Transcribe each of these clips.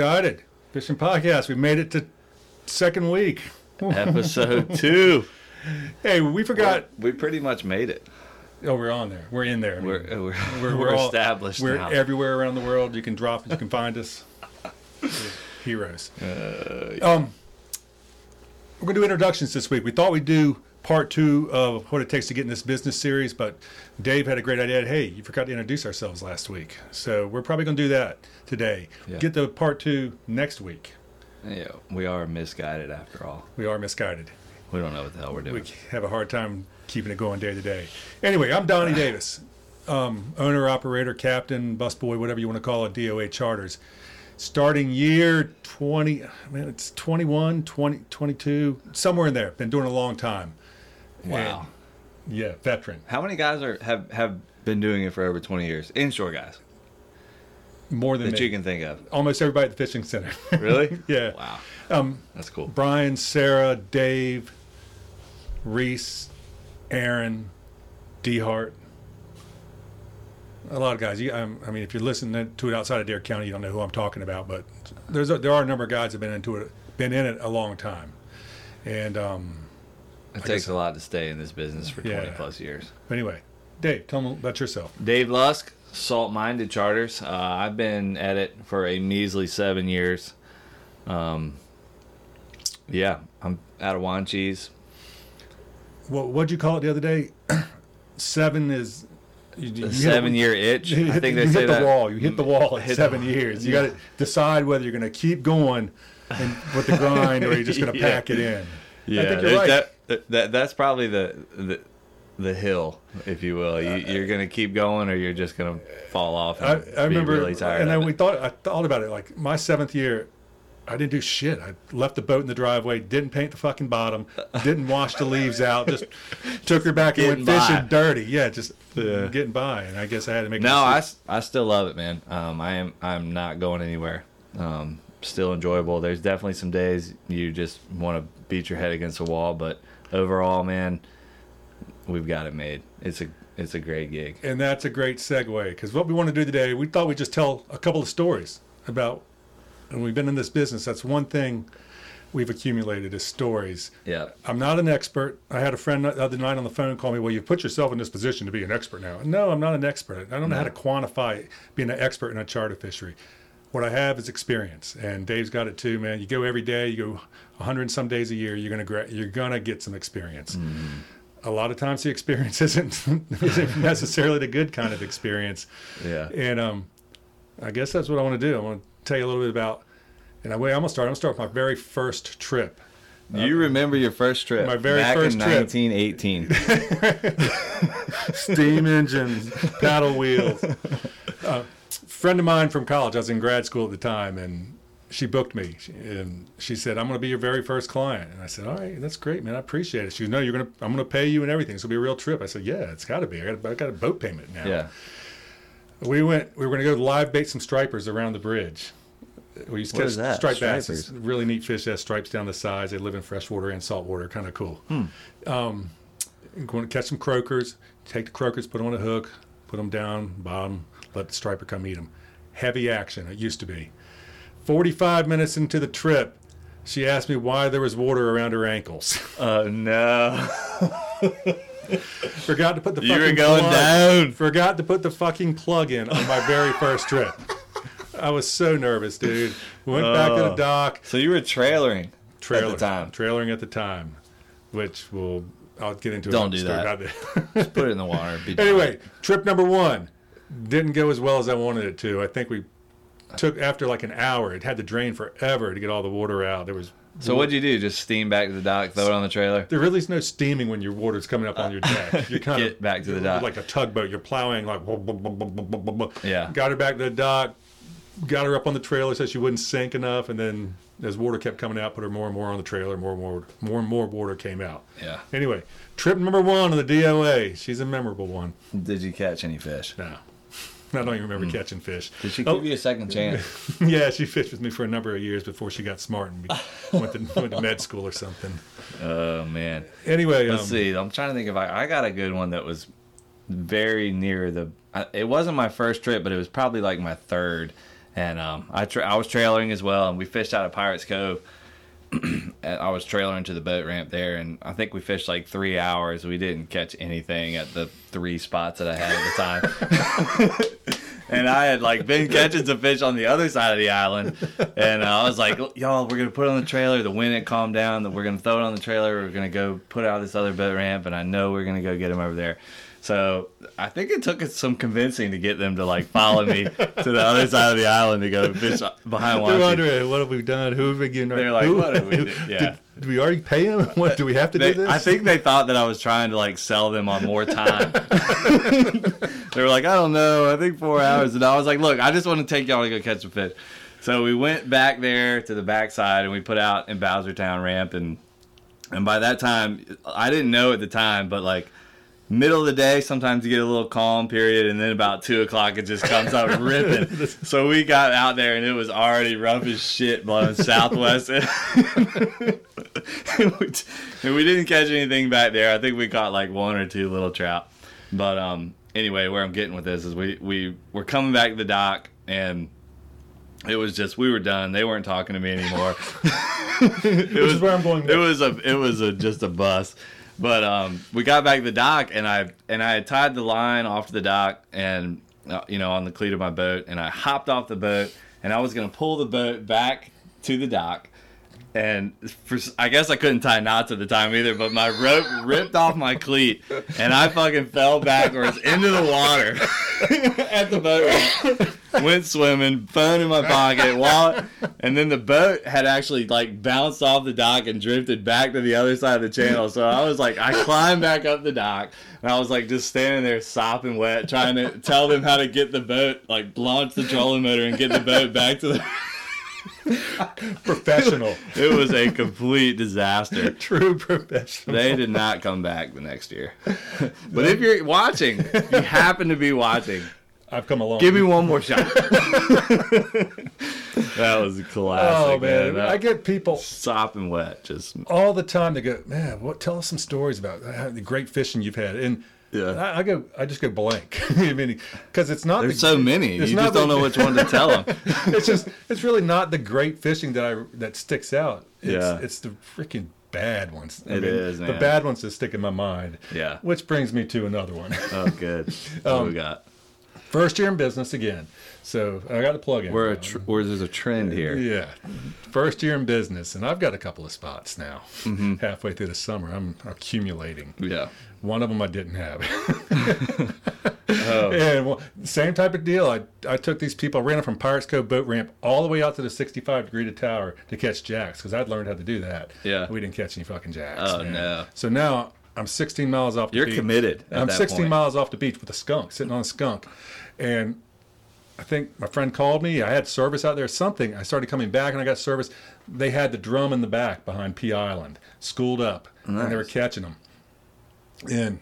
Misguided Fishing Podcast. We made it to second week. Episode two. Hey, we forgot. We pretty much made it. Oh, we're on there. We're in there. We're we're, We're- we're, we're all- established We're now. everywhere around the world. You can drop. You can find us. We're heroes. Uh, Um, we're gonna do introductions this week. We thought we'd do part two of what it takes to get in this business series, but Dave had a great idea. Hey, you forgot to introduce ourselves last week, so we're probably gonna do that today. Yeah. Get the part two next week. yeah, we are misguided after all. We are misguided. We don't know what the hell we're doing. We have a hard time keeping it going day to day. Anyway, I'm Donnie Davis, um, owner, operator, captain, busboy, whatever you want to call it, DOA Charters. Starting year 20, man, it's 21, 20, 22, somewhere in there. Been doing it a long time. Wow. Yeah, veteran. How many guys are have have been doing it for over 20 years? Inshore guys More than that me. you can think of. Almost everybody at the fishing center. Really? yeah. Wow. Um, That's cool. Brian, Sarah, Dave, Reese, Aaron, D Hart. A lot of guys. You, um, I mean, if you're listening to it outside of Dare County, you don't know who I'm talking about. But there's a, there are a number of guys that have been into it, been in it a long time. And um, It I takes guess- a lot to stay in this business for 20 Yeah. plus years. anyway, Dave, tell them about yourself. Dave Lusk, Salt Minded Charters. Uh, I've been at it for a measly seven years. Um, yeah, I'm out of Wanchese. What what'd you call it the other day? Seven is you, you hit a- seven year itch. You I hit, think you they say hit the that. wall. You hit the wall at Hit the- seven years. You Yeah. got to decide whether you're going to keep going and with the grind or you're just going to Yeah. pack it in. Yeah, I think you're right. that, that, that that's probably the, the the hill, if you will. You, you're gonna keep going, or you're just gonna fall off. I, And I remember, be really tired. and then we it. thought I thought about it. Like my seventh year, I didn't do shit. I left the boat in the driveway, didn't paint the fucking bottom, didn't wash the leaves out, just took her back and went Getting fishing dirty. Yeah, just Yeah. getting by. And I guess I had to make. No, I, I still love it, man. Um, I am I'm not going anywhere. Um, still enjoyable. There's definitely some days you just want to beat your head against the wall, but overall, man, we've got it made. It's a it's a great gig. And that's a great segue because what we want to do today, we thought we'd just tell a couple of stories about, and we've been in this business. That's one thing we've accumulated is stories. Yeah. I'm not an expert. I had a friend the other night on the phone call me, well, you've put yourself in this position to be an expert now. No, I'm not an expert. I don't know how to quantify being an expert in a charter fishery. What I have is experience, and Dave's got it too, man. You go every day, you go 100 and some days a year, you're gonna gra- you're gonna get some experience. A lot of times, the experience isn't, isn't necessarily the good kind of experience. Yeah. And um, I guess that's what I want to do. I want to tell you a little bit about. And the way I'm gonna start, I'm gonna start with my very first trip. You remember your first trip? My very back first in trip. 1918. steam engines, paddle wheels. Friend of mine from college, I was in grad school at the time, and she booked me. She, and she said, "I'm going to be your very first client." And I said, "All right, that's great, man. I appreciate it." She goes, "No, you're going to. I'm going to pay you and everything. It's going to be a real trip." I said, "Yeah, it's got to be. I got, I got a boat payment now." yeah. We went. We were going to go live bait some stripers around the bridge. We used to What catch is that? striped bass. It's really neat fish that have stripes down the sides. They live in freshwater and saltwater. Kind of cool. Hmm. Um, going to catch some croakers. Take the croakers, put them on a hook, put them down bottom, let the striper come eat them. Heavy action. It used to be. Forty-five minutes into the trip, she asked me why there was water around her ankles. Oh no. Forgot to put the You were fucking going plug- down. Forgot to put the fucking plug in on my very first trip. I was so nervous, dude. Went back to the Oh. dock. So you were trailering Trailer, at the time. Trailering at the time, which will I'll get into. It. Don't do that. Just. Put it in the water. Anyway, trip number one didn't go as well as I wanted it to. I think we took after like an hour. It had to drain forever to get all the water out. There was So what'd you do? Just steam back to the dock, throw it on the trailer. there really is no steaming when your water's coming up on your deck. You kind Get of back to the dock. like a tugboat. You're plowing like blah, blah, blah. Yeah. Got her back to the dock. Got her up on the trailer so she wouldn't sink enough, and then as water kept coming out, put her more and more on the trailer. More and more, more and more water came out. Yeah. Anyway, trip number one of the DOA. She's a memorable one. Did you catch any fish? No, I don't even remember catching fish. Did she Oh. give you a second chance? yeah, she fished with me for a number of years before she got smart and went to went to med school or something. Oh man. Anyway, Let's um, see. I'm trying to think if I I got a good one that was very near the. I, it wasn't my first trip, but it was probably like my third, and um, I tra- I was trailering as well, and we fished out of Pirates Cove. I was trailering to the boat ramp there, and I think we fished like three hours. We didn't catch anything at the three spots that I had at the time. and I had like been catching some fish on the other side of the island, and uh, I was like, "Y'all, we're gonna put it on the trailer. The wind had calmed down. That we're gonna throw it on the trailer. We're gonna go put out this other boat ramp, and I know we're gonna go get him over there." So I think it took us some convincing to get them to like follow me to the other side of the island to go fish behind They're Wanty. wondering, what have we done? Who have we given? They're like, who, what have we did? Yeah. Did, did we already pay him? What do we have to They, do this? I think they thought that I was trying to like sell them on more time. they were like, I don't know, I think four hours, and I was like, look, I just want to take y'all to go catch some fish. So we went back there to the backside and we put out in Bowsertown Ramp, and and by that time, I didn't know at the time, but like middle of the day, sometimes you get a little calm period, and then about two o'clock it just comes up ripping. So we got out there and it was already rough as shit blowing southwest. and we didn't catch anything back there. I think we caught like one or two little trout. But um, anyway, where I'm getting with this is we we were coming back to the dock and. It was just we were done. They weren't talking to me anymore. it Which is where I'm going It was a it was a just a bus. But um, we got back to the dock, and I and I had tied the line off to the dock, and uh, you know on the cleat of my boat, and I hopped off the boat, and I was gonna pull the boat back to the dock, and for, I guess I couldn't tie knots at the time either, but my rope ripped off my cleat, and I fucking fell backwards into the water at the boat. Went swimming, phone in my pocket, wallet, and then the boat had actually like bounced off the dock and drifted back to the other side of the channel. So I was like, I climbed back up the dock, and I was like just standing there sopping wet, trying to tell them how to get the boat, like launch the trolling motor and get the boat back to the. professional, It was a complete disaster. true professional. They did not come back the next year. But if you're watching, if you happen to be watching, I've come along. give me one more shot. that was a classic. Oh man, That- I get people sopping wet. Just all the time. They go, man, what? Tell us some stories about uh, the great fishing you've had. And Yeah. I, I go, I just go blank. I mean, because it's not. there's the- so many. You just not don't know which one to tell them. it's just, it's really not the great fishing that I that sticks out. It's, Yeah. it's the freaking bad ones. I It is, the bad ones that stick in my mind. Yeah. Which brings me to another one. Oh, good. What Um, we got? First year in business again. So I got to plug in. We're tr- where there's a trend here. Yeah, first year in business, and I've got a couple of spots now. Mm-hmm. Halfway through the summer, I'm accumulating. Yeah. One of them I didn't have. Oh. And well, same type of deal. I, I took these people, I ran them from Pirates Cove boat ramp all the way out to the 65 degree to tower to catch jacks because I'd learned how to do that. Yeah. We didn't catch any fucking jacks. Oh, man. no. So now I'm 16 miles off the You're beach. committed I'm that 16 point. miles off the beach with a skunk, sitting on a skunk. And I think my friend called me. I had service out there, something. I started coming back and I got service. They had the drum in the back behind Pea Island, schooled up, and they were catching them. And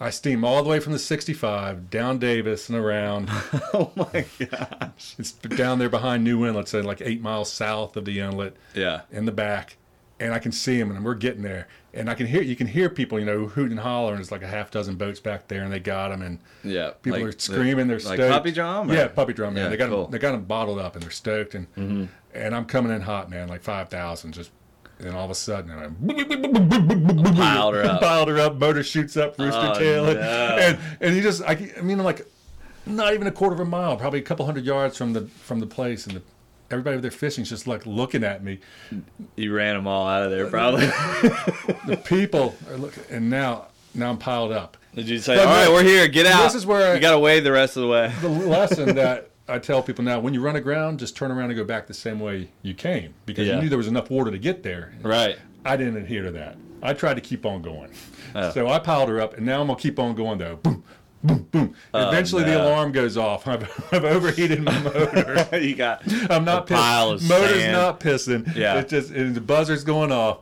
I steam all the way from the 65 down Davis and around. Oh my gosh. It's down there behind New Inlet, so like eight miles south of the inlet Yeah. in the back. And I can see them, and we're getting there. And I can hear, you can hear people, you know, hooting and hollering. There's like a half dozen boats back there, and they got them. And Yeah. People Like are screaming. They're like stoked. puppy drum. or- Yeah, puppy drum, man. Yeah, they got cool. them. They got them bottled up, and they're stoked. And mm-hmm. and I'm coming in hot, man, like five thousand. Just and all of a sudden, and I'm Piled her up. Piled her up. Motor shoots up, rooster Oh, tail, and, no. and and you just, I, I mean, like not even a quarter of a mile, probably a couple hundred yards from the from the place, and the, everybody over there fishing is just like looking at me. You ran them all out of there, probably. The people are looking, and now now I'm piled up. Did you say, But "All right, we're here. Get out"? this is where you got to wade the rest of the way. the lesson that I tell people now: when you run aground, just turn around and go back the same way you came because Yeah. you knew there was enough water to get there. Right. I didn't adhere to that. I tried to keep on going. Oh. So I piled her up, and now I'm gonna keep on going though. Boom, boom, boom. Oh, eventually, the Oh, alarm goes off. I've, I've overheated my motor. you got. I'm not A pile pissing. Motor's sand. not pissing. Yeah. It's just the buzzer's going off,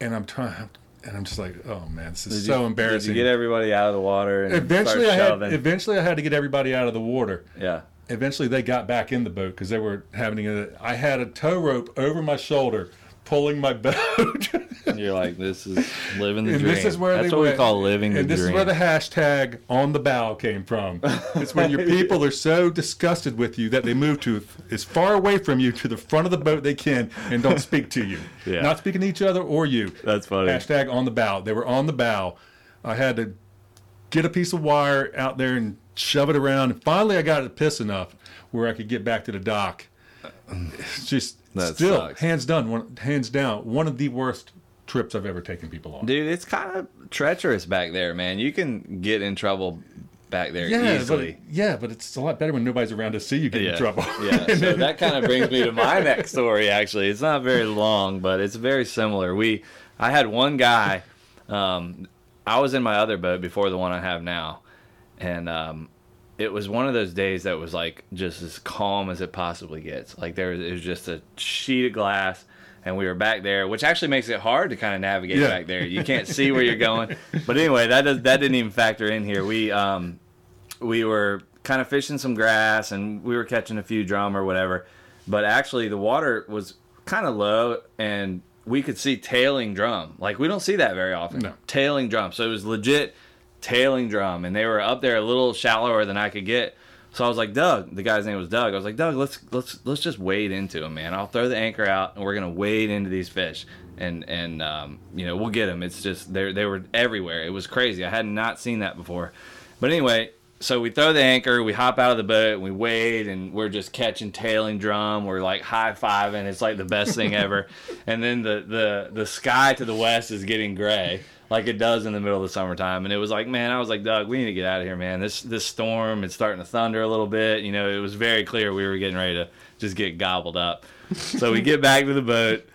and I'm trying. And I'm just like, oh man, this is Did so you, embarrassing. Get everybody out of the water? And eventually, I had. Eventually, I had to get everybody out of the water. yeah. eventually they got back in the boat because they were having a, I had a tow rope over my shoulder pulling my boat. You're like, this is living the and dream. this is where That's what went. we call living the dream. and this dream. is where the hashtag on the bow came from. It's when your people are so disgusted with you that they move to as far away from you to the front of the boat they can and don't speak to you. Yeah. Not speaking to each other or you. That's funny. Hashtag on the bow. They were on the bow. I had to get a piece of wire out there and shove it around. And finally, I got it piss enough where I could get back to the dock. It's just That still sucks. hands done, one, hands down, one of the worst trips I've ever taken people on. Dude, it's kind of treacherous back there, man. You can get in trouble back there yeah, but easily. yeah, but it's a lot better when nobody's around to see you get in trouble. yeah. So that kind of brings me to my next story. Actually, it's not very long, but it's very similar. We, I had one guy. Um, I was in my other boat before the one I have now, and um, it was one of those days that was like just as calm as it possibly gets. Like there was, it was just a sheet of glass. And we were back there, which actually makes it hard to kind of navigate Yeah. back there. You can't see where you're going. But anyway, that does, that didn't even factor in here. We um, we were kind of fishing some grass and we were catching a few drum or whatever. But actually, the water was kind of low and we could see tailing drum. Like, we don't see that very often. No. Tailing drum. So it was legit tailing drum. And they were up there a little shallower than I could get. So I was like, Doug, the guy's name was Doug. I was like, Doug, let's let's let's just wade into him, man. I'll throw the anchor out, and we're gonna wade into these fish, and and um, you know we'll get them. It's just they they were everywhere. It was crazy. I had not seen that before. But anyway, so we throw the anchor, we hop out of the boat, and we wade, and we're just catching tailing drum. We're like high fiving. It's like the best thing ever. And then the the the sky to the west is getting gray. Like it does in the middle of the summertime, and it was like, man, I was like, Doug, we need to get out of here, man. This this storm, it's starting to thunder a little bit. You know, it was very clear we were getting ready to just get gobbled up. So we get back to the boat,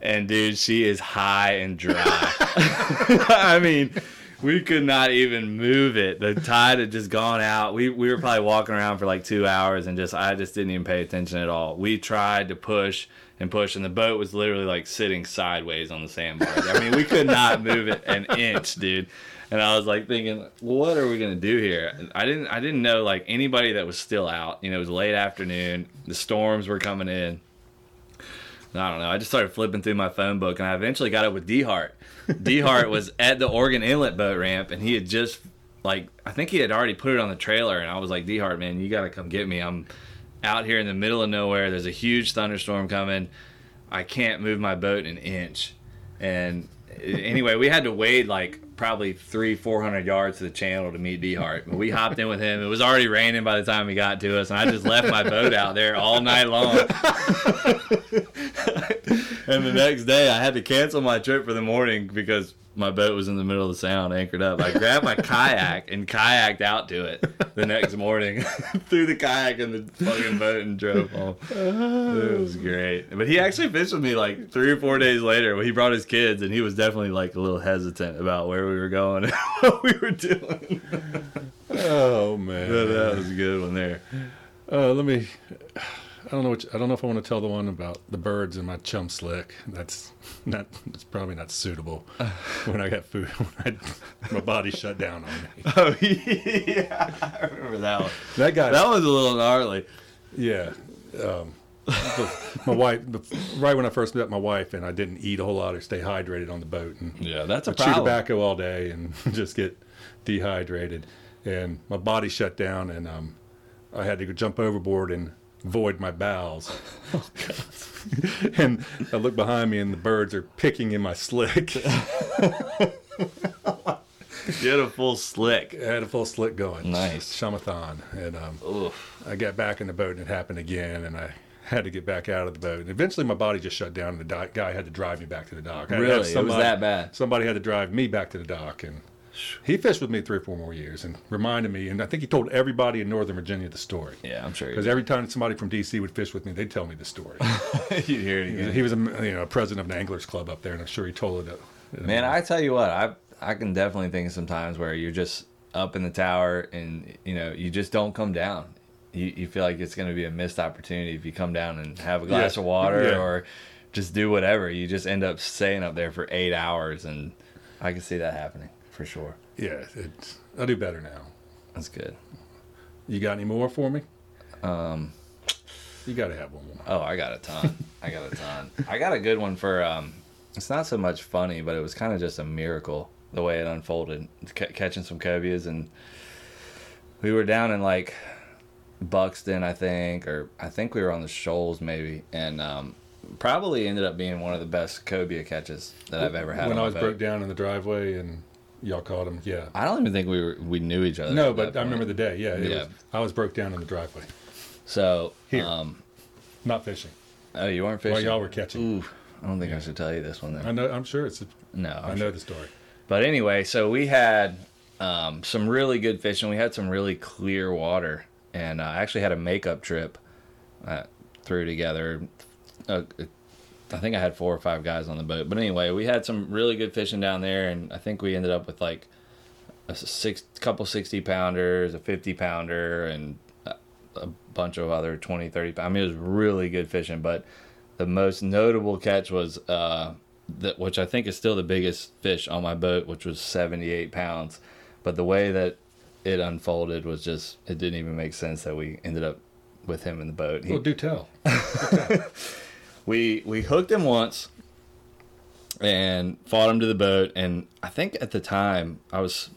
and dude, she is high and dry. I mean, we could not even move it. The tide had just gone out. We we were probably walking around for like two hours, and just I just didn't even pay attention at all. We tried to push and push, and the boat was literally like sitting sideways on the sandbars. I mean, we could not move it an inch, dude. And I was like thinking, what are we gonna do here? I didn't I didn't know like anybody that was still out. You know, it was late afternoon. The storms were coming in. I don't know. I just started flipping through my phone book, and I eventually got up with D Hart. D Hart was at the Oregon Inlet boat ramp, and he had just like I think he had already put it on the trailer, and I was like, D Hart, man, you got to come get me. I'm out here in the middle of nowhere. There's a huge thunderstorm coming. I can't move my boat an inch. And anyway, we had to wade like probably three, four hundred yards to the channel to meet D Hart. But we hopped in with him. It was already raining by the time he got to us, and I just left my boat out there all night long. and the next day, I had to cancel my trip for the morning because my boat was in the middle of the sound, anchored up. I grabbed my kayak and kayaked out to it the next morning, threw the kayak in the fucking boat and drove home. It was great. But he actually fished with me like three or four days later. When he brought his kids, and he was definitely like a little hesitant about where we were going and what we were doing. Oh man, that was a good one there. Uh, let me. I don't know. Which, I don't know if I want to tell the one about the birds and my chum slick. That's not. It's probably not suitable. when I got food, when I, my body shut down on me. Oh yeah, I remember that one. That guy. That was a little gnarly. yeah. Um, my wife. Right when I first met my wife, and I didn't eat a whole lot or stay hydrated on the boat, and Yeah, that's a chew tobacco all day and just get dehydrated, and my body shut down, and um, I had to jump overboard and void my bowels. and I look behind me, and the birds are picking in my slick. You had a full slick. I had a full slick going. Nice. Shamathon, and um, I got back in the boat, and it happened again, and I. Had to get back out of the boat. And eventually, my body just shut down, and the guy had to drive me back to the dock. I Really? It was that bad? somebody had to drive me back to the dock and he fished with me three or four more years and reminded me and i think he told everybody in northern virginia the story Yeah, I'm sure. because every time somebody from dc would fish with me they'd tell me the story you hear it he, was, again. he was a you know president of an anglers club up there and i'm sure he told it uh, Man, I tell you what, I I can definitely think of some times where you're just up in the tower and you know you just don't come down. You, you feel like it's going to be a missed opportunity if you come down and have a glass Yeah. of water Yeah. or just do whatever. You just end up staying up there for eight hours, and I can see that happening for sure. yeah it's i do better now That's good. you got any more for me Um, You got to have one more. Oh, I got a ton. I got a ton. I got a good one for. Um, it's not so much funny, but it was kind of just a miracle the way it unfolded. C- catching some cobias, and we were down in like Buxton, I think, or I think we were on the shoals maybe, and um, probably ended up being one of the best cobia catches that I've ever had. when I was boat. broke down in the driveway and y'all caught him. Yeah. I don't even think we were we knew each other. No, but I remember the day. Yeah. Yeah. Was, I was broke down in the driveway, So Here. um, not fishing. oh, you weren't fishing. While y'all were catching. Ooh, I don't think I should tell you this one then. I know. I'm sure it's. A, No, I I'm know the story. But anyway, so we had um, some really good fishing. We had some really clear water, and uh, I actually had a makeup trip uh, through together. Uh, I think I had four or five guys on the boat. But anyway, we had some really good fishing down there, and I think we ended up with like a six, couple 60 pounders, a 50 pounder, and a, bunch of other 20, 30 pound. I mean, it was really good fishing, but the most notable catch was uh, that, which I think is still the biggest fish on my boat, which was 78 pounds. But the way that it unfolded was just, it didn't even make sense that we ended up with him in the boat. He, Well, do tell. we we hooked him once and fought him to the boat and i think at the time i was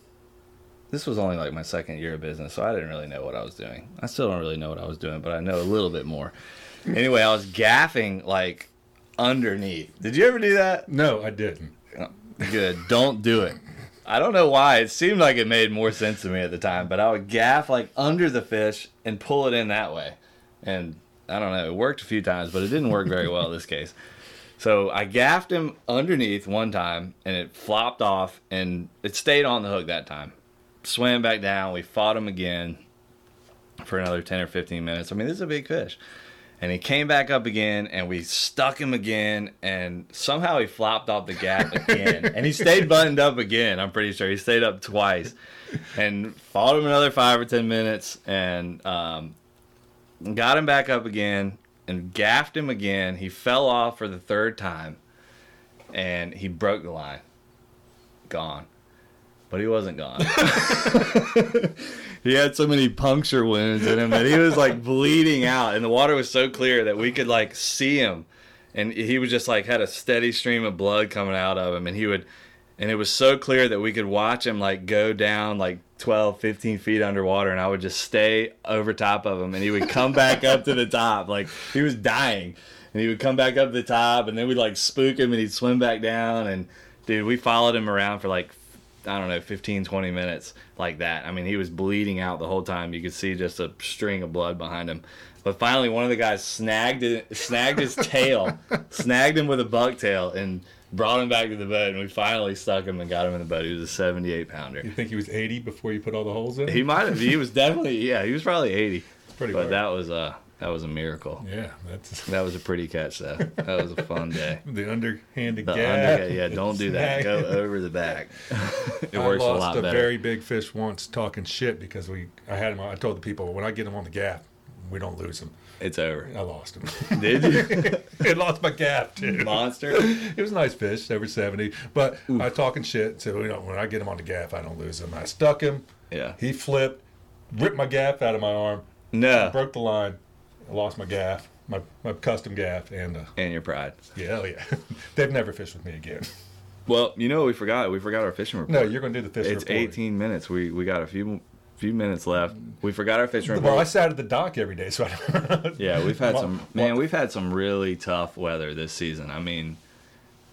this was only like my second year of business so i didn't really know what i was doing. I still don't really know what i was doing but i know a little bit more. Anyway i was gaffing like underneath. Did you ever do that? No, I didn't. Oh, good. Don't do it. I don't know why. It seemed like it made more sense to me at the time but i would gaff like under the fish and pull it in that way. And i don't know it worked a few times but it didn't work very well this case. So i gaffed him underneath one time and it flopped off and it stayed on the hook that time. Swam back down we fought him again for another 10 or 15 minutes. I mean this is a big fish. And he came back up again and we stuck him again and somehow he flopped off the gaff again. And he stayed buttoned up again i'm pretty sure. He stayed up twice and fought him another five or ten minutes and um, got him back up again and gaffed him again. He fell off for the third time and he broke the line. Gone. But he wasn't gone. He had so many puncture wounds in him that he was like bleeding out and the water was so clear that we could like see him. And he was just like had a steady stream of blood coming out of him and he would and it was so clear that we could watch him like go down like 12 15 feet underwater and i would just stay over top of him and he would come back up to the top like he was dying and he would come back up to the top and then we'd like spook him and he'd swim back down and dude we followed him around for like I don't know, 15, 20 minutes like that. I mean, he was bleeding out the whole time. You could see just a string of blood behind him. But finally, one of the guys snagged it, snagged his tail, snagged him with a bucktail, and brought him back to the boat. And we finally stuck him and got him in the boat. He was a 78 pounder. You think he was 80 before you put all the holes in? He might have. He was definitely. Yeah, he was probably 80. Pretty But hard. that was a that was a miracle. Yeah, that's That was a pretty catch, though. That was a fun day. the underhanded The gaff. under, yeah, don't do that. Go over the back. it I works a lost a very big fish once talking shit because we. I had him. I told the people when I get him on the gaff, we don't lose him. It's over. I lost him. Did you? it lost my gaff too. Monster. It was a nice fish, over seventy. But I talking shit, so you know, when I get him on the gaff, I don't lose him. I stuck him. Yeah. He flipped, ripped my gaff out of my arm, No. broke the line, I lost my gaff, my, my custom gaff, and uh, And your pride. yeah, hell yeah, they've never fished with me again. Well, you know we forgot? We forgot our fishing report. No, you're gonna do the fishing It's report. 18 minutes. We we got a few few minutes left. We forgot our fishing report. Well, I sat at the dock every day, so I yeah, we've had some man, we've had some really tough weather this season. I mean,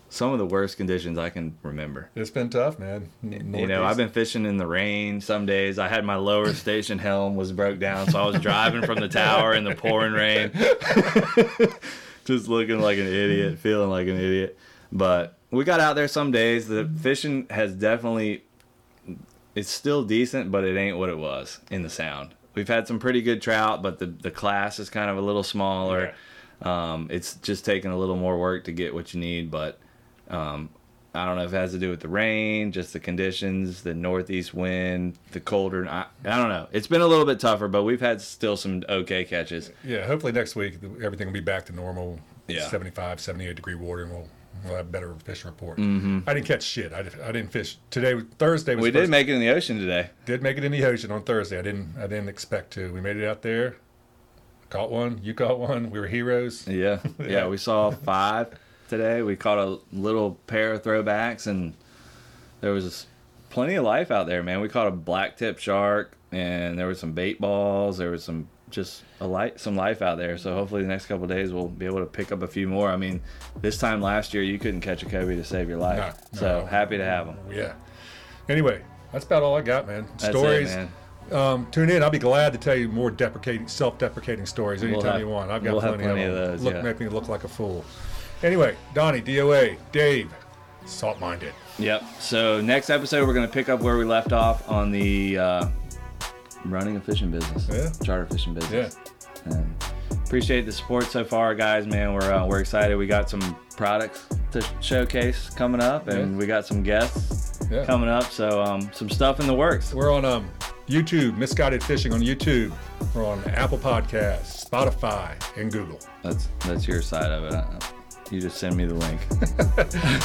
some of the worst conditions I can remember. It's been tough, man. You know, I've been fishing in the rain some days. I had my lower station helm was broke down, so I was driving from the tower in the pouring rain, just looking like an idiot, feeling like an idiot. But we got out there some days. The fishing has definitely, it's still decent, but it ain't what it was in the sound. We've had some pretty good trout, but the the class is kind of a little smaller. Um, it's just taking a little more work to get what you need, but um, I don't know if it has to do with the rain, just the conditions, the northeast wind, the colder. I, I don't know. It's been a little bit tougher, but we've had still some okay catches. Yeah, hopefully next week everything will be back to normal. Yeah. 75, 78 degree water, and we'll we'll have a better fishing report. Mm-hmm. I didn't catch shit. I, I didn't fish today. Thursday was We did make it in the ocean today. did make it in the ocean on Thursday. I didn't I didn't expect to. We made it out there. Caught one. You caught one. We were heroes. Yeah, yeah. We saw five today. We caught a little pair of throwbacks, and there was plenty of life out there, man. We caught a black tip shark, and there was some bait balls. There was some just a light, some life out there. So hopefully the next couple of days we'll be able to pick up a few more. I mean, this time last year you couldn't catch a cobia to save your life. No, so no. happy to have them. Yeah. Anyway, that's about all I got, man. That's stories. it, man. Um, tune in. I'll be glad to tell you more deprecating, self-deprecating stories anytime We'll have- you want. I've got we'll have plenty, plenty of, of them. those, Look, yeah. make me look like a fool. Anyway, Donnie, DOA, Dave, salt-minded. Yep. So next episode we're gonna pick up where we left off on the uh, running a fishing business, Yeah. charter fishing business. Yeah. And appreciate the support so far, guys. Man, we're uh, we're excited. We got some products to showcase coming up, and Yeah. we got some guests Yeah. coming up. So um, some stuff in the works. We're on um, YouTube, Misguided Fishing on YouTube. We're on Apple Podcasts, Spotify, and Google. That's that's your side of it. Uh, You just send me the link.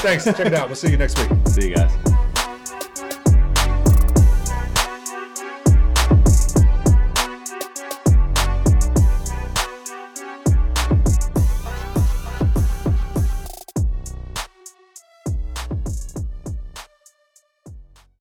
Thanks. Check it out. We'll see you next week. See you guys.